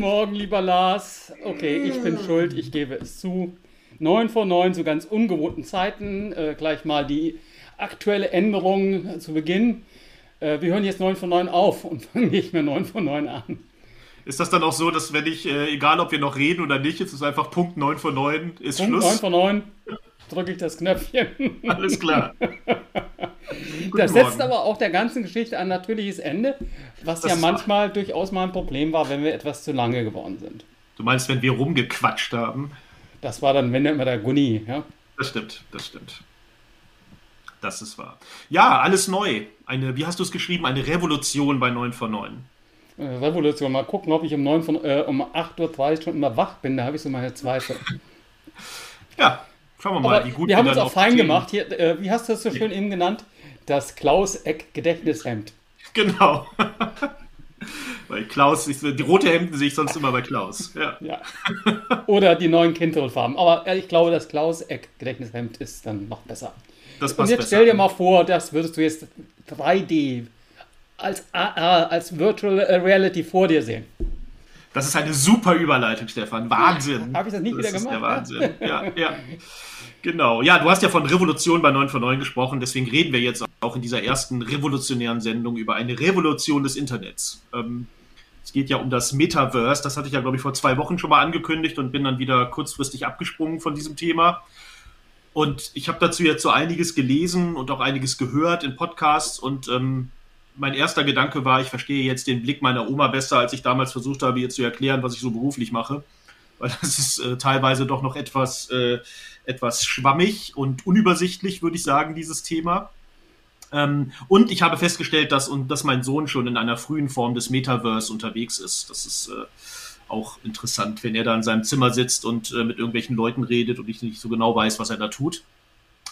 Guten Morgen, lieber Lars. Okay, ich bin schuld, ich gebe es zu. 9 vor 9 zu ganz ungewohnten Zeiten. Äh, gleich mal die aktuelle Änderung zu Beginn. Äh, wir hören jetzt 9 vor 9 auf und fangen nicht mehr 9 vor 9 an. Ist das dann auch so, dass wenn ich, äh, egal ob wir noch reden oder nicht, ist es einfach Punkt 9 vor 9 ist Punkt Schluss? 9 vor 9 drücke ich das Knöpfchen. Alles klar. das setzt aber auch der ganzen Geschichte ein natürliches Ende, was das ja manchmal wahr. durchaus mal ein Problem war, wenn wir etwas zu lange geworden sind. Du meinst, wenn wir rumgequatscht haben? Das war dann, wenn immer der Gunni, ja? Das stimmt, das stimmt. Das ist wahr. Ja, alles neu. Eine, wie hast du es geschrieben? Eine Revolution bei 9 von 9. Äh, Revolution. Mal gucken, ob ich um, 9 von, äh, um 8.30 Uhr schon immer wach bin. Da habe ich so meine Zweifel. ja, schauen wir mal, Aber wie gut wir haben uns auch fein gemacht. Hier, äh, wie hast du das so schön ja. eben genannt? Das Klaus-Eck-Gedächtnishemd. Genau. Bei Klaus, die rote Hemden sehe ich sonst immer bei Klaus. Ja. ja. Oder die neuen Kindle-Farben. Aber ich glaube, das Klaus-Eck-Gedächtnishemd ist dann noch besser. Das Und jetzt stell dir mal vor, das würdest du jetzt 3D als, als Virtual Reality vor dir sehen. Das ist eine super Überleitung, Stefan. Wahnsinn. Habe ich das nicht das wieder gemacht? Ist der Wahnsinn. Ja, ja. Genau. Ja, du hast ja von Revolution bei 9 von 9 gesprochen, deswegen reden wir jetzt auch in dieser ersten revolutionären Sendung über eine Revolution des Internets. Ähm, es geht ja um das Metaverse. Das hatte ich ja, glaube ich, vor zwei Wochen schon mal angekündigt und bin dann wieder kurzfristig abgesprungen von diesem Thema. Und ich habe dazu jetzt so einiges gelesen und auch einiges gehört in Podcasts und ähm, mein erster Gedanke war, ich verstehe jetzt den Blick meiner Oma besser, als ich damals versucht habe, ihr zu erklären, was ich so beruflich mache. Weil das ist äh, teilweise doch noch etwas, äh, etwas schwammig und unübersichtlich, würde ich sagen, dieses Thema. Ähm, und ich habe festgestellt, dass, und, dass mein Sohn schon in einer frühen Form des Metaverse unterwegs ist. Das ist äh, auch interessant, wenn er da in seinem Zimmer sitzt und äh, mit irgendwelchen Leuten redet und ich nicht so genau weiß, was er da tut.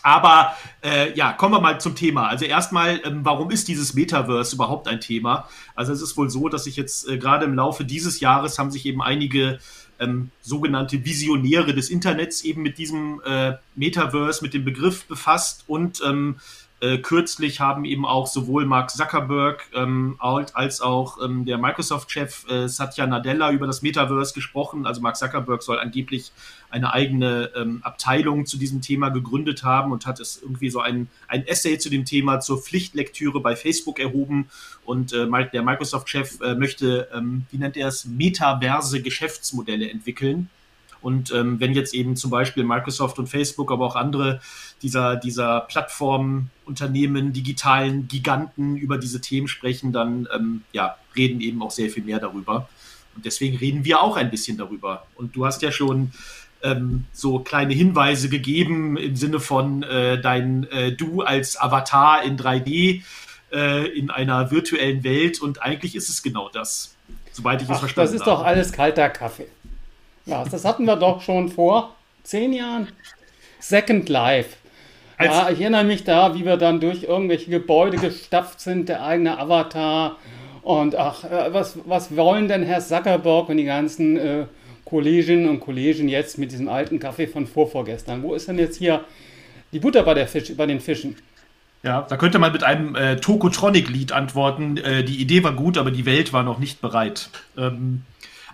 Aber äh, ja, kommen wir mal zum Thema. Also erstmal, ähm, warum ist dieses Metaverse überhaupt ein Thema? Also es ist wohl so, dass sich jetzt äh, gerade im Laufe dieses Jahres haben sich eben einige ähm, sogenannte Visionäre des Internets eben mit diesem äh, Metaverse, mit dem Begriff befasst und ähm, äh, kürzlich haben eben auch sowohl Mark Zuckerberg ähm, als auch ähm, der Microsoft-Chef äh, Satya Nadella über das Metaverse gesprochen. Also Mark Zuckerberg soll angeblich eine eigene ähm, Abteilung zu diesem Thema gegründet haben und hat es irgendwie so ein, ein Essay zu dem Thema zur Pflichtlektüre bei Facebook erhoben. Und äh, der Microsoft-Chef äh, möchte, ähm, wie nennt er es, metaverse Geschäftsmodelle entwickeln. Und ähm, wenn jetzt eben zum Beispiel Microsoft und Facebook, aber auch andere dieser, dieser Plattformunternehmen, digitalen Giganten über diese Themen sprechen, dann ähm, ja, reden eben auch sehr viel mehr darüber. Und deswegen reden wir auch ein bisschen darüber. Und du hast ja schon ähm, so kleine Hinweise gegeben im Sinne von äh, dein äh, Du als Avatar in 3D äh, in einer virtuellen Welt. Und eigentlich ist es genau das, soweit ich es verstanden habe. Das ist habe. doch alles kalter Kaffee. Ja, das hatten wir doch schon vor zehn Jahren. Second Life. Ja, ich erinnere mich da, wie wir dann durch irgendwelche Gebäude gestapft sind, der eigene Avatar. Und ach, äh, was, was wollen denn Herr Zuckerberg und die ganzen äh, Kolleginnen und Kollegen jetzt mit diesem alten Kaffee von vorvorgestern? Wo ist denn jetzt hier die Butter bei, der Fisch, bei den Fischen? Ja, da könnte man mit einem äh, Tokotronic-Lied antworten. Äh, die Idee war gut, aber die Welt war noch nicht bereit. Ähm,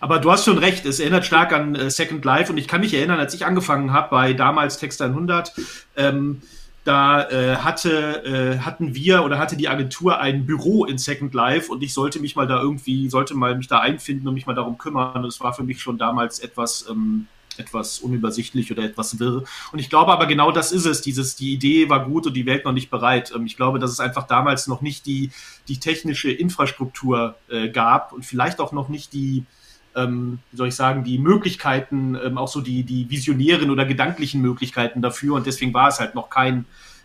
aber du hast schon recht, es erinnert stark an äh, Second Life und ich kann mich erinnern, als ich angefangen habe bei damals Text 100, ähm, da äh, hatte, äh, hatten wir oder hatte die Agentur ein Büro in Second Life und ich sollte mich mal da irgendwie, sollte mal mich da einfinden und mich mal darum kümmern. Das war für mich schon damals etwas, ähm, etwas unübersichtlich oder etwas wirr. Und ich glaube aber genau das ist es. Dieses, die Idee war gut und die Welt noch nicht bereit. Ähm, ich glaube, dass es einfach damals noch nicht die, die technische Infrastruktur äh, gab und vielleicht auch noch nicht die, ähm, wie soll ich sagen, die Möglichkeiten, ähm, auch so die, die visionären oder gedanklichen Möglichkeiten dafür. Und deswegen war es halt noch kein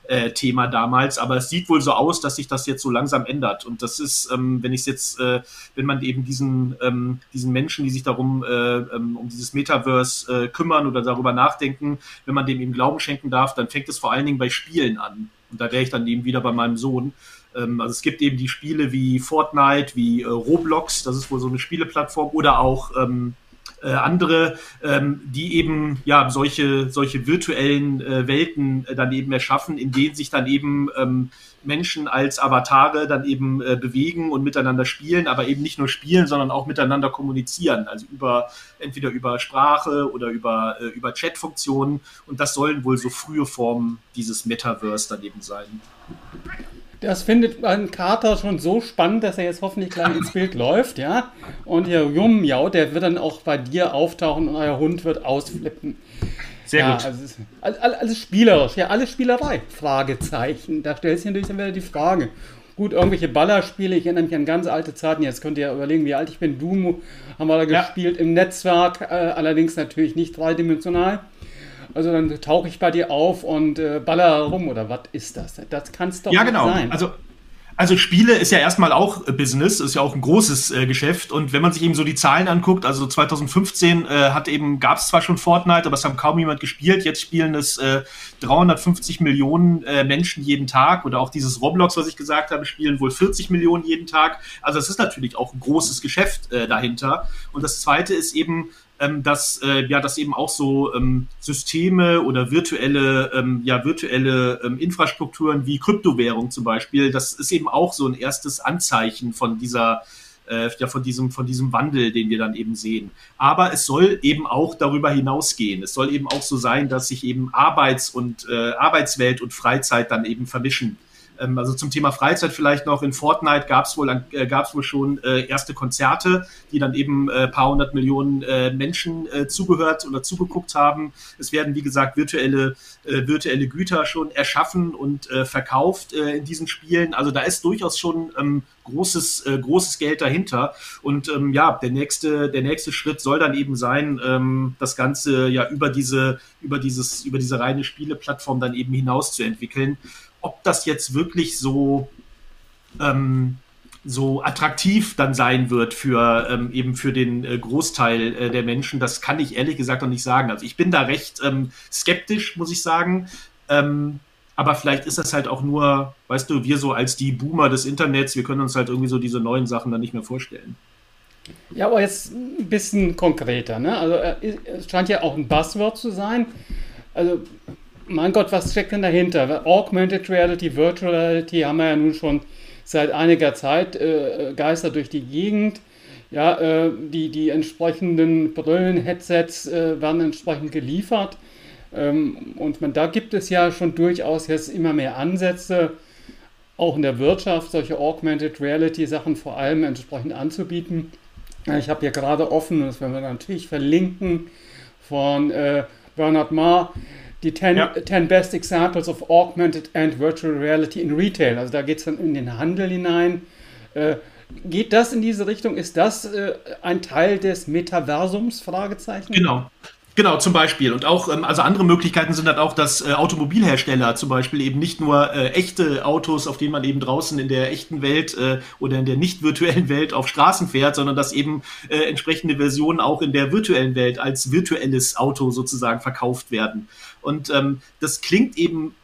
äh, Thema damals. Aber es sieht wohl so aus, dass sich das jetzt so langsam ändert. Und das ist, ähm, wenn ich jetzt, äh, wenn man eben diesen, ähm, diesen Menschen, die sich darum, äh, ähm, um dieses Metaverse äh, kümmern oder darüber nachdenken, wenn man dem eben Glauben schenken darf, dann fängt es vor allen Dingen bei Spielen an. Und da wäre ich dann eben wieder bei meinem Sohn. Ähm, also es gibt eben die Spiele wie Fortnite, wie äh, Roblox, das ist wohl so eine Spieleplattform, oder auch ähm, äh, andere, ähm, die eben ja solche, solche virtuellen äh, Welten äh, dann eben erschaffen, in denen sich dann eben ähm, Menschen als Avatare dann eben äh, bewegen und miteinander spielen, aber eben nicht nur spielen, sondern auch miteinander kommunizieren, also über entweder über Sprache oder über, äh, über Chat-Funktionen. Und das sollen wohl so frühe Formen dieses Metaverse dann eben sein. Das findet ein Kater schon so spannend, dass er jetzt hoffentlich gleich ins Bild läuft, ja. Und der Jummiau, der wird dann auch bei dir auftauchen und euer Hund wird ausflippen. Sehr ja, gut. Also, alles spielerisch, ja, alles Spielerei. Fragezeichen. Da stellt sich natürlich dann wieder die Frage. Gut, irgendwelche Ballerspiele, ich erinnere mich an ganz alte Zeiten, jetzt könnt ihr überlegen, wie alt ich bin. Doom haben wir da ja. gespielt im Netzwerk, äh, allerdings natürlich nicht dreidimensional. Also dann tauche ich bei dir auf und äh, baller rum oder was ist das? Das kann es doch ja, genau. sein. Also also Spiele ist ja erstmal auch äh, Business, ist ja auch ein großes äh, Geschäft. Und wenn man sich eben so die Zahlen anguckt, also 2015 äh, hat eben, gab es zwar schon Fortnite, aber es haben kaum jemand gespielt. Jetzt spielen es äh, 350 Millionen äh, Menschen jeden Tag. Oder auch dieses Roblox, was ich gesagt habe, spielen wohl 40 Millionen jeden Tag. Also es ist natürlich auch ein großes Geschäft äh, dahinter. Und das zweite ist eben, ähm, dass äh, ja dass eben auch so ähm, Systeme oder virtuelle ähm, ja virtuelle ähm, Infrastrukturen wie Kryptowährung zum Beispiel das ist eben auch so ein erstes Anzeichen von dieser äh, ja von diesem von diesem Wandel den wir dann eben sehen. Aber es soll eben auch darüber hinausgehen. Es soll eben auch so sein dass sich eben Arbeits und äh, Arbeitswelt und Freizeit dann eben vermischen ähm, also zum Thema Freizeit vielleicht noch, in Fortnite gab es wohl, äh, gab's wohl schon äh, erste Konzerte, die dann eben äh, paar hundert Millionen äh, Menschen äh, zugehört oder zugeguckt haben. Es werden, wie gesagt, virtuelle, äh, virtuelle Güter schon erschaffen und äh, verkauft äh, in diesen Spielen. Also da ist durchaus schon ähm, großes, äh, großes Geld dahinter. Und ähm, ja, der nächste, der nächste Schritt soll dann eben sein, ähm, das Ganze ja über diese, über dieses, über diese reine Spieleplattform dann eben hinaus zu entwickeln ob das jetzt wirklich so, ähm, so attraktiv dann sein wird für ähm, eben für den äh, Großteil äh, der Menschen, das kann ich ehrlich gesagt noch nicht sagen. Also ich bin da recht ähm, skeptisch, muss ich sagen. Ähm, aber vielleicht ist das halt auch nur, weißt du, wir so als die Boomer des Internets, wir können uns halt irgendwie so diese neuen Sachen dann nicht mehr vorstellen. Ja, aber jetzt ein bisschen konkreter. Ne? Also äh, es scheint ja auch ein Buzzword zu sein. Also mein Gott, was steckt denn dahinter? Augmented Reality, Virtual Reality haben wir ja nun schon seit einiger Zeit äh, geistert durch die Gegend. Ja, äh, die, die entsprechenden Brillen, Headsets äh, werden entsprechend geliefert. Ähm, und man, da gibt es ja schon durchaus jetzt immer mehr Ansätze, auch in der Wirtschaft, solche Augmented Reality Sachen vor allem entsprechend anzubieten. Ich habe hier gerade offen, das werden wir natürlich verlinken, von äh, Bernard Marr, die 10 ja. Best Examples of Augmented and Virtual Reality in Retail. Also da geht es dann in den Handel hinein. Äh, geht das in diese Richtung? Ist das äh, ein Teil des Metaversums? Fragezeichen. Genau. Genau, zum Beispiel. Und auch, ähm, also andere Möglichkeiten sind halt auch, dass äh, Automobilhersteller zum Beispiel eben nicht nur äh, echte Autos, auf denen man eben draußen in der echten Welt äh, oder in der nicht virtuellen Welt auf Straßen fährt, sondern dass eben äh, entsprechende Versionen auch in der virtuellen Welt als virtuelles Auto sozusagen verkauft werden. Und ähm, das klingt eben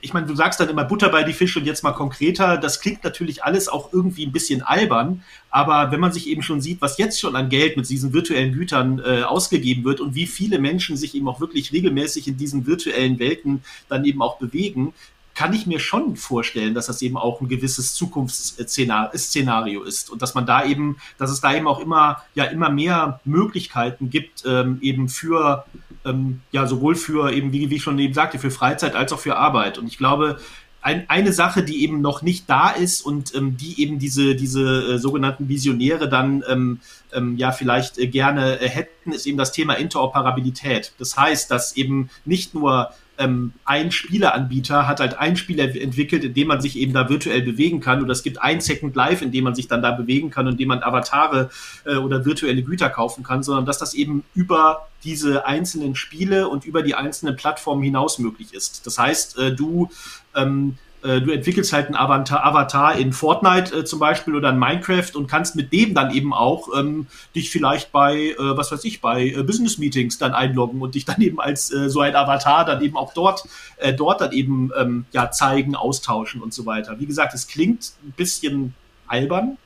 ich meine, du sagst dann immer Butter bei die Fische und jetzt mal konkreter. Das klingt natürlich alles auch irgendwie ein bisschen albern, aber wenn man sich eben schon sieht, was jetzt schon an Geld mit diesen virtuellen Gütern äh, ausgegeben wird und wie viele Menschen sich eben auch wirklich regelmäßig in diesen virtuellen Welten dann eben auch bewegen, kann ich mir schon vorstellen, dass das eben auch ein gewisses Zukunftsszenario ist und dass man da eben, dass es da eben auch immer, ja, immer mehr Möglichkeiten gibt, ähm, eben für, ähm, ja, sowohl für eben, wie, wie ich schon eben sagte, für Freizeit als auch für Arbeit. Und ich glaube, ein, eine Sache, die eben noch nicht da ist und ähm, die eben diese, diese äh, sogenannten Visionäre dann ähm, ähm, ja vielleicht äh, gerne äh, hätten, ist eben das Thema Interoperabilität. Das heißt, dass eben nicht nur ähm, ein Spieleanbieter hat halt ein Spiel entwickelt, in dem man sich eben da virtuell bewegen kann. Oder es gibt ein Second Life, in dem man sich dann da bewegen kann und in dem man Avatare äh, oder virtuelle Güter kaufen kann, sondern dass das eben über diese einzelnen Spiele und über die einzelnen Plattformen hinaus möglich ist. Das heißt, äh, du ähm, äh, du entwickelst halt einen Avatar, Avatar in Fortnite äh, zum Beispiel oder in Minecraft und kannst mit dem dann eben auch ähm, dich vielleicht bei, äh, was weiß ich, bei äh, Business Meetings dann einloggen und dich dann eben als äh, so ein Avatar dann eben auch dort, äh, dort dann eben ähm, ja zeigen, austauschen und so weiter. Wie gesagt, es klingt ein bisschen albern,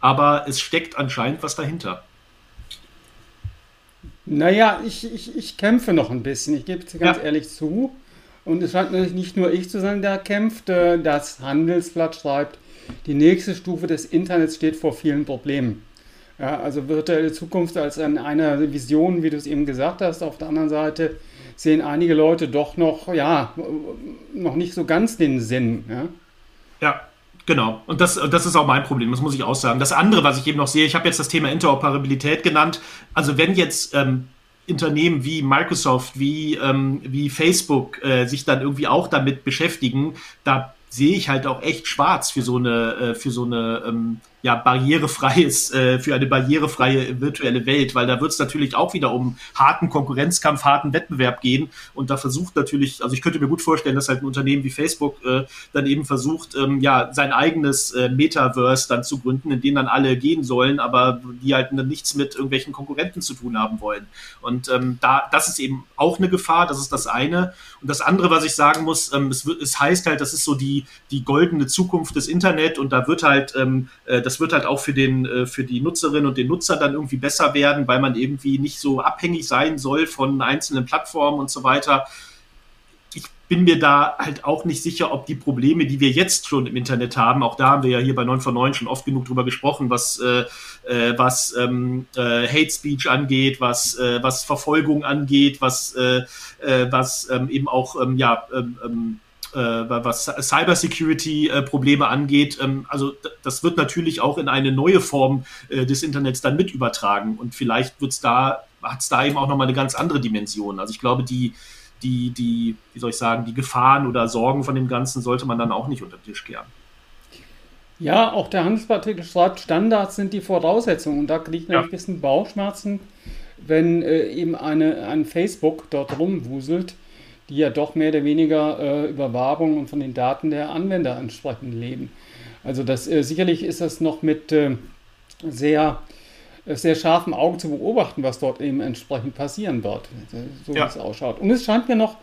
aber es steckt anscheinend was dahinter. Naja, ich, ich, ich kämpfe noch ein bisschen, ich gebe es ganz ja. ehrlich zu. Und es scheint natürlich nicht nur ich zu sein, der kämpft. Äh, das Handelsblatt schreibt, die nächste Stufe des Internets steht vor vielen Problemen. Ja, also virtuelle Zukunft als an einer Vision, wie du es eben gesagt hast. Auf der anderen Seite sehen einige Leute doch noch, ja, noch nicht so ganz den Sinn. Ja, ja Genau, und das, das ist auch mein Problem, das muss ich auch sagen. Das andere, was ich eben noch sehe, ich habe jetzt das Thema Interoperabilität genannt. Also wenn jetzt ähm, Unternehmen wie Microsoft, wie, ähm, wie Facebook äh, sich dann irgendwie auch damit beschäftigen, da sehe ich halt auch echt schwarz für so eine, äh, für so eine ähm, ja, barrierefreies, äh, für eine barrierefreie virtuelle Welt, weil da wird es natürlich auch wieder um harten Konkurrenzkampf, harten Wettbewerb gehen. Und da versucht natürlich, also ich könnte mir gut vorstellen, dass halt ein Unternehmen wie Facebook äh, dann eben versucht, ähm, ja, sein eigenes äh, Metaverse dann zu gründen, in den dann alle gehen sollen, aber die halt nichts mit irgendwelchen Konkurrenten zu tun haben wollen. Und ähm, da, das ist eben auch eine Gefahr, das ist das eine. Und das andere, was ich sagen muss, ähm, es, es heißt halt, das ist so die, die goldene Zukunft des Internet und da wird halt ähm, äh, das das wird halt auch für, den, äh, für die Nutzerinnen und den Nutzer dann irgendwie besser werden, weil man irgendwie nicht so abhängig sein soll von einzelnen Plattformen und so weiter. Ich bin mir da halt auch nicht sicher, ob die Probleme, die wir jetzt schon im Internet haben, auch da haben wir ja hier bei 9 von 9 schon oft genug drüber gesprochen, was, äh, äh, was ähm, äh, Hate Speech angeht, was, äh, was Verfolgung angeht, was, äh, was ähm, eben auch ähm, ja, ähm, ähm äh, was Cybersecurity-Probleme angeht. Ähm, also das wird natürlich auch in eine neue Form äh, des Internets dann mit übertragen und vielleicht wird's da, hat es da eben auch nochmal eine ganz andere Dimension. Also ich glaube, die, die, die, wie soll ich sagen, die Gefahren oder Sorgen von dem Ganzen sollte man dann auch nicht unter den Tisch kehren. Ja, auch der Handelsartikel schreibt, Standards sind die Voraussetzungen. Und da kriege ich ja. ein bisschen Bauchschmerzen, wenn äh, eben eine, ein Facebook dort rumwuselt die ja doch mehr oder weniger äh, über Werbung und von den Daten der Anwender entsprechend leben. Also das äh, sicherlich ist das noch mit äh, sehr, äh, sehr scharfem Auge zu beobachten, was dort eben entsprechend passieren wird, so ja. wie es ausschaut. Und es scheint mir noch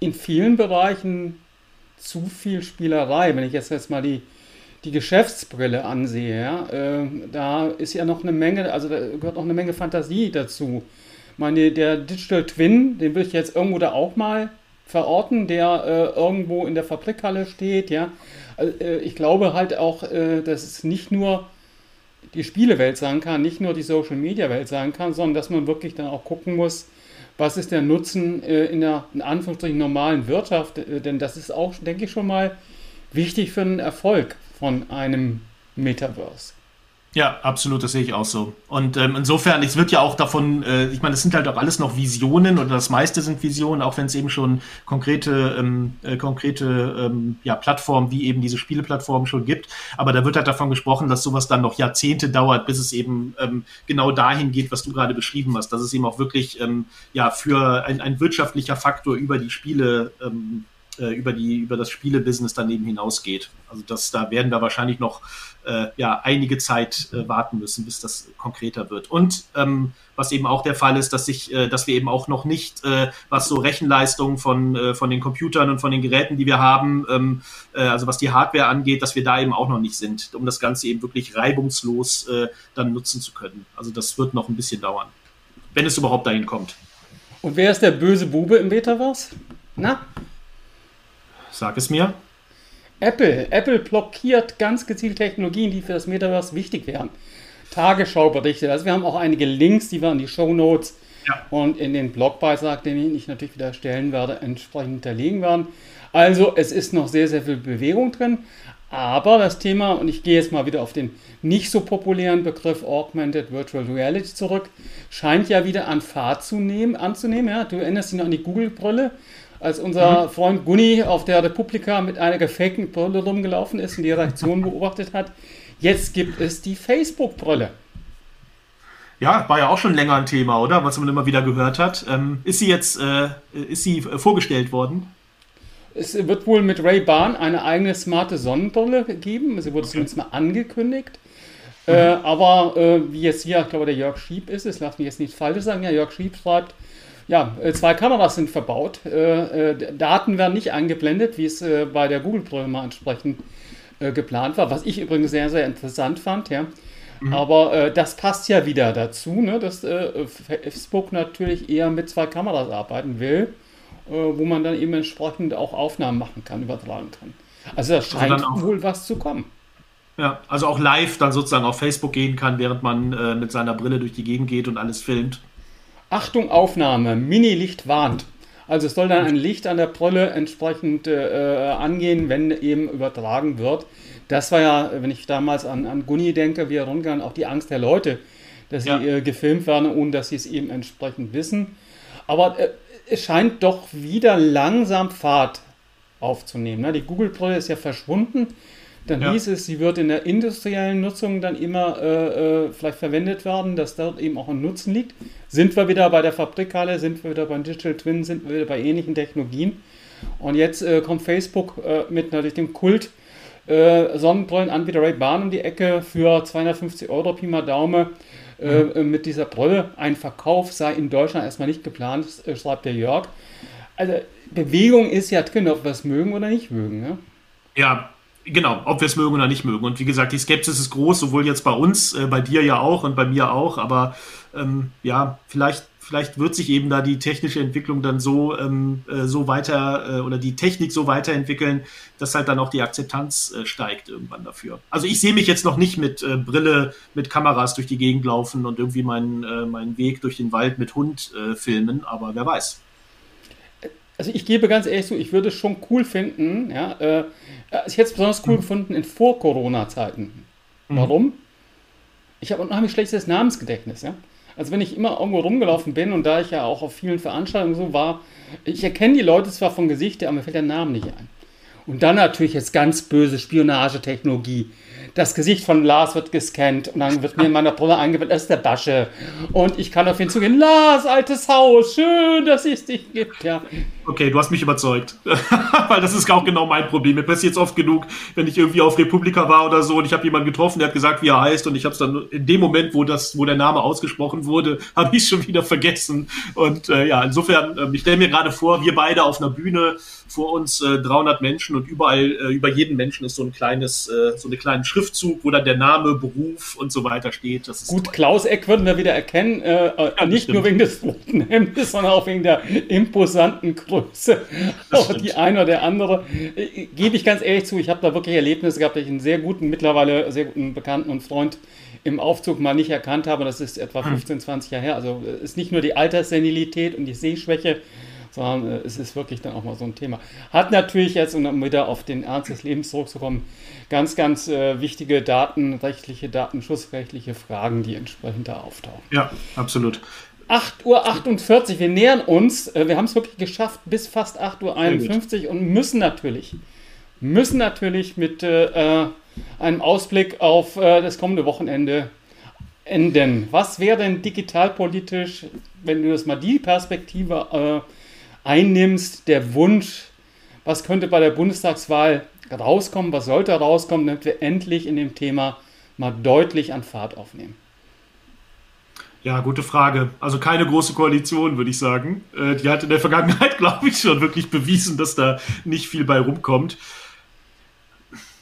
in vielen Bereichen zu viel Spielerei, wenn ich jetzt, jetzt mal die, die Geschäftsbrille ansehe, ja, äh, da ist ja noch eine Menge, also da gehört noch eine Menge Fantasie dazu. Ich meine, der Digital Twin, den würde ich jetzt irgendwo da auch mal verorten, der äh, irgendwo in der Fabrikhalle steht. Ja, also, äh, ich glaube halt auch, äh, dass es nicht nur die Spielewelt sein kann, nicht nur die Social Media Welt sein kann, sondern dass man wirklich dann auch gucken muss, was ist der Nutzen äh, in der in Anführungsstrichen normalen Wirtschaft, äh, denn das ist auch, denke ich, schon mal wichtig für den Erfolg von einem Metaverse. Ja, absolut, das sehe ich auch so. Und ähm, insofern, es wird ja auch davon, äh, ich meine, es sind halt auch alles noch Visionen oder das meiste sind Visionen, auch wenn es eben schon konkrete, ähm, äh, konkrete ähm, ja, Plattformen wie eben diese Spieleplattformen schon gibt. Aber da wird halt davon gesprochen, dass sowas dann noch Jahrzehnte dauert, bis es eben ähm, genau dahin geht, was du gerade beschrieben hast, dass es eben auch wirklich ähm, ja für ein, ein wirtschaftlicher Faktor über die Spiele ähm, äh, über, die, über das Spielebusiness daneben hinausgeht. Also das, da werden wir wahrscheinlich noch äh, ja, einige Zeit äh, warten müssen, bis das konkreter wird. Und ähm, was eben auch der Fall ist, dass, sich, äh, dass wir eben auch noch nicht, äh, was so Rechenleistung von, äh, von den Computern und von den Geräten, die wir haben, ähm, äh, also was die Hardware angeht, dass wir da eben auch noch nicht sind, um das Ganze eben wirklich reibungslos äh, dann nutzen zu können. Also das wird noch ein bisschen dauern, wenn es überhaupt dahin kommt. Und wer ist der böse Bube im Metaverse? Na? Sag es mir. Apple. Apple blockiert ganz gezielt Technologien, die für das Metaverse wichtig wären. Tagesschauberichte. Also wir haben auch einige Links, die wir in die Show Notes ja. und in den Blogbeitrag, den ich natürlich wieder stellen werde, entsprechend hinterlegen werden. Also es ist noch sehr, sehr viel Bewegung drin. Aber das Thema, und ich gehe jetzt mal wieder auf den nicht so populären Begriff Augmented Virtual Reality zurück, scheint ja wieder an Fahrt zu nehmen, anzunehmen. Ja? Du erinnerst dich noch an die Google-Brille als unser mhm. Freund Gunni auf der Republika mit einer gefakten Brille rumgelaufen ist und die Reaktion beobachtet hat. Jetzt gibt es die Facebook-Brille. Ja, war ja auch schon länger ein Thema, oder? Was man immer wieder gehört hat. Ähm, ist sie jetzt äh, ist sie vorgestellt worden? Es wird wohl mit Ray-Ban eine eigene smarte Sonnenbrille geben. Sie wurde okay. zumindest mal angekündigt. Mhm. Äh, aber äh, wie jetzt hier, ich glaube, der Jörg Schieb ist es, lass mich jetzt nicht falsch sagen. Ja, Jörg Schieb schreibt, ja, äh, zwei Kameras sind verbaut. Äh, äh, Daten werden nicht eingeblendet, wie es bei der Google-Brille mal entsprechend geplant war, was ich übrigens sehr, sehr interessant fand. Ja. Mhm. Aber das passt ja wieder dazu, ne, dass Facebook natürlich eher mit zwei Kameras arbeiten will, wo man dann eben entsprechend auch Aufnahmen machen kann, übertragen kann. Also da also scheint also wohl was zu kommen. Ja, also auch live dann sozusagen auf Facebook gehen kann, während man äh, mit seiner Brille durch die Gegend geht und alles filmt. Achtung, Aufnahme, Mini-Licht warnt. Also es soll dann ein Licht an der Brille entsprechend äh, angehen, wenn eben übertragen wird. Das war ja, wenn ich damals an, an Gunni denke, wie herumgegangen, auch die Angst der Leute, dass sie ja. äh, gefilmt werden, ohne dass sie es eben entsprechend wissen. Aber äh, es scheint doch wieder langsam Fahrt aufzunehmen. Ne? Die Google-Brille ist ja verschwunden. Dann ja. hieß es, sie wird in der industriellen Nutzung dann immer äh, äh, vielleicht verwendet werden, dass dort eben auch ein Nutzen liegt. Sind wir wieder bei der Fabrikhalle, sind wir wieder beim Digital Twin, sind wir wieder bei ähnlichen Technologien. Und jetzt äh, kommt Facebook äh, mit natürlich dem Kult äh, Sonnenbrillenanbieter Ray-Ban um die Ecke für 250 Euro Pi mal Daumen äh, mhm. mit dieser Brille. Ein Verkauf sei in Deutschland erstmal nicht geplant, schreibt der Jörg. Also Bewegung ist ja drin, ob wir es mögen oder nicht mögen. Ne? Ja, Genau, ob wir es mögen oder nicht mögen. Und wie gesagt, die Skepsis ist groß, sowohl jetzt bei uns, äh, bei dir ja auch und bei mir auch. Aber ähm, ja, vielleicht, vielleicht wird sich eben da die technische Entwicklung dann so, ähm, äh, so weiter äh, oder die Technik so weiterentwickeln, dass halt dann auch die Akzeptanz äh, steigt irgendwann dafür. Also ich sehe mich jetzt noch nicht mit äh, Brille, mit Kameras durch die Gegend laufen und irgendwie meinen, äh, meinen Weg durch den Wald mit Hund filmen, aber wer weiß also ich gebe ganz ehrlich zu, ich würde es schon cool finden, ja, äh, ich hätte es besonders cool mhm. gefunden in Vor-Corona-Zeiten. Mhm. Warum? Ich habe ein unheimlich schlechtes Namensgedächtnis, ja. Also wenn ich immer irgendwo rumgelaufen bin und da ich ja auch auf vielen Veranstaltungen so war, ich erkenne die Leute zwar vom Gesicht, aber mir fällt der Name nicht ein. Und dann natürlich jetzt ganz böse Spionagetechnologie das Gesicht von Lars wird gescannt und dann wird mir in meiner Brille eingeblendet, das ist der Basche. Und ich kann auf ihn zugehen, Lars, altes Haus, schön, dass es dich gibt, ja. Okay, du hast mich überzeugt. Weil das ist auch genau mein Problem. Mir passiert es oft genug, wenn ich irgendwie auf Republika war oder so und ich habe jemanden getroffen, der hat gesagt, wie er heißt und ich habe es dann in dem Moment, wo das, wo der Name ausgesprochen wurde, habe ich es schon wieder vergessen. Und äh, ja, insofern, äh, ich stelle mir gerade vor, wir beide auf einer Bühne, vor uns äh, 300 Menschen und überall, äh, über jeden Menschen ist so ein kleines, äh, so eine kleine Schriftzug, wo dann der Name, Beruf und so weiter steht. Gut, toll. Klaus Eck würden wir wieder erkennen, äh, äh, ja, nicht stimmt. nur wegen des roten Hemdes, sondern auch wegen der imposanten Größe. Aber die eine oder andere, äh, gebe ich ganz ehrlich zu, ich habe da wirklich Erlebnisse gehabt, dass ich einen sehr guten, mittlerweile sehr guten Bekannten und Freund im Aufzug mal nicht erkannt habe. Das ist etwa 15, hm. 20 Jahre her. Also es ist nicht nur die Alterssenilität und die Sehschwäche, sondern äh, es ist wirklich dann auch mal so ein Thema. Hat natürlich jetzt, um wieder auf den Ernst des Lebens zurückzukommen, ganz, ganz äh, wichtige datenrechtliche, datenschutzrechtliche Fragen, die entsprechend da auftauchen. Ja, absolut. 8.48 Uhr, wir nähern uns, äh, wir haben es wirklich geschafft bis fast 8.51 Uhr und müssen natürlich, müssen natürlich mit äh, einem Ausblick auf äh, das kommende Wochenende enden. Was wäre denn digitalpolitisch, wenn du das mal die Perspektive äh, einnimmst, der Wunsch, was könnte bei der Bundestagswahl rauskommen, was sollte rauskommen, damit wir endlich in dem Thema mal deutlich an Fahrt aufnehmen? Ja, gute Frage. Also keine große Koalition, würde ich sagen. Äh, die hat in der Vergangenheit, glaube ich, schon wirklich bewiesen, dass da nicht viel bei rumkommt.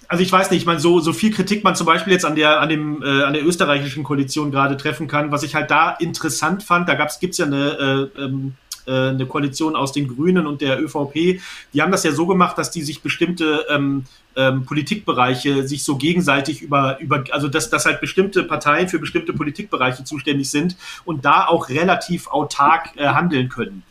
Also ich weiß nicht, ich meine, so, so viel Kritik man zum Beispiel jetzt an der, an dem, äh, an der österreichischen Koalition gerade treffen kann, was ich halt da interessant fand, da gibt es ja eine äh, ähm, äh, eine Koalition aus den Grünen und der ÖVP, die haben das ja so gemacht, dass die sich bestimmte ähm, ähm, Politikbereiche sich so gegenseitig über, über also dass, dass halt bestimmte Parteien für bestimmte Politikbereiche zuständig sind und da auch relativ autark äh, handeln können.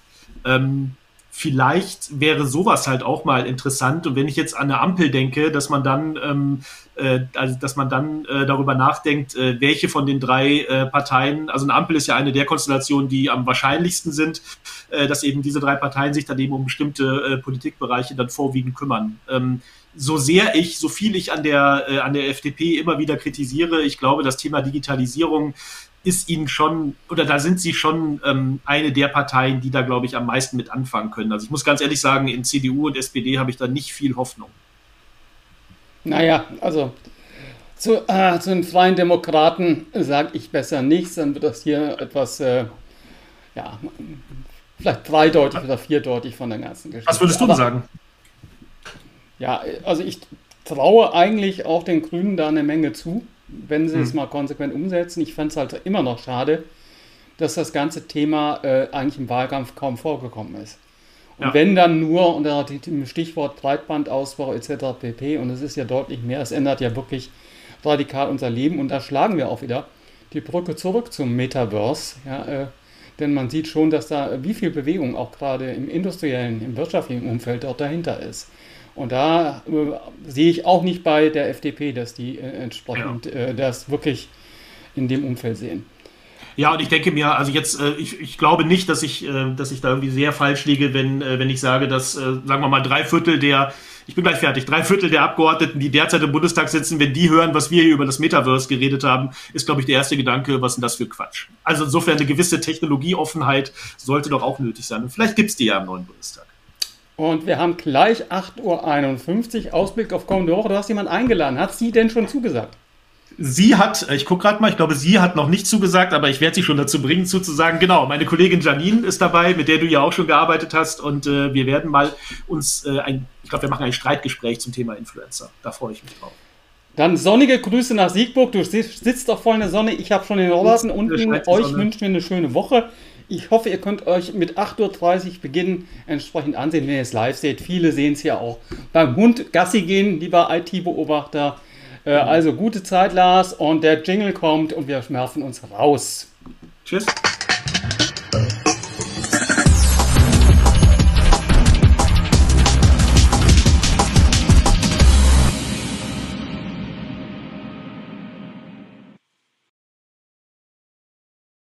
Ähm, vielleicht wäre sowas halt auch mal interessant. Und wenn ich jetzt an eine Ampel denke, dass man dann, ähm, äh, also dass man dann äh, darüber nachdenkt, äh, welche von den drei äh, Parteien, also eine Ampel ist ja eine der Konstellationen, die am wahrscheinlichsten sind, äh, dass eben diese drei Parteien sich dann eben um bestimmte äh, Politikbereiche dann vorwiegend kümmern. Ähm, so sehr ich, so viel ich an der, äh, an der FDP immer wieder kritisiere, ich glaube, das Thema Digitalisierung ist ihnen schon, oder da sind sie schon ähm, eine der Parteien, die da, glaube ich, am meisten mit anfangen können. Also ich muss ganz ehrlich sagen, in CDU und SPD habe ich da nicht viel Hoffnung. Naja, also zu, äh, zu den Freien Demokraten sage ich besser nichts, dann wird das hier etwas, äh, ja, vielleicht dreideutig oder vierdeutig von der ganzen Geschichte. Was würdest du denn sagen? Ja, also ich traue eigentlich auch den Grünen da eine Menge zu. Wenn sie hm. es mal konsequent umsetzen. Ich fände es halt immer noch schade, dass das ganze Thema äh, eigentlich im Wahlkampf kaum vorgekommen ist. Und ja. wenn dann nur unter dem Stichwort Breitbandausbau etc. pp. Und es ist ja deutlich mehr, es ändert ja wirklich radikal unser Leben. Und da schlagen wir auch wieder die Brücke zurück zum Metaverse. Ja, äh, denn man sieht schon, dass da wie viel Bewegung auch gerade im industriellen, im wirtschaftlichen Umfeld dort dahinter ist. Und da äh, sehe ich auch nicht bei der FDP, dass die äh, entsprechend ja. äh, das wirklich in dem Umfeld sehen. Ja, und ich denke mir, also jetzt, äh, ich, ich glaube nicht, dass ich, äh, dass ich da irgendwie sehr falsch liege, wenn, wenn ich sage, dass, sagen wir mal, drei Viertel der, ich bin gleich fertig, drei Viertel der Abgeordneten, die derzeit im Bundestag sitzen, wenn die hören, was wir hier über das Metaverse geredet haben, ist, glaube ich, der erste Gedanke, was ist denn das für Quatsch? Also insofern eine gewisse Technologieoffenheit sollte doch auch nötig sein. Und vielleicht gibt es die ja im neuen Bundestag. Und wir haben gleich 8.51 Uhr Ausblick auf kommende Woche. Du hast jemanden eingeladen. Hat sie denn schon zugesagt? Sie hat, ich gucke gerade mal, ich glaube, sie hat noch nicht zugesagt, aber ich werde sie schon dazu bringen, zuzusagen. Genau, meine Kollegin Janine ist dabei, mit der du ja auch schon gearbeitet hast. Und äh, wir werden mal uns äh, ein, ich glaube, wir machen ein Streitgespräch zum Thema Influencer. Da freue ich mich drauf. Dann sonnige Grüße nach Siegburg. Du sitzt doch voll in der Sonne. Ich habe schon den Norden unten. Euch wünschen wir eine schöne Woche. Ich hoffe, ihr könnt euch mit 8.30 Uhr beginnen entsprechend ansehen, wenn ihr es live seht. Viele sehen es ja auch beim Hund Gassi gehen, lieber IT-Beobachter. Äh, also gute Zeit, Lars, und der Jingle kommt und wir schmerzen uns raus. Tschüss.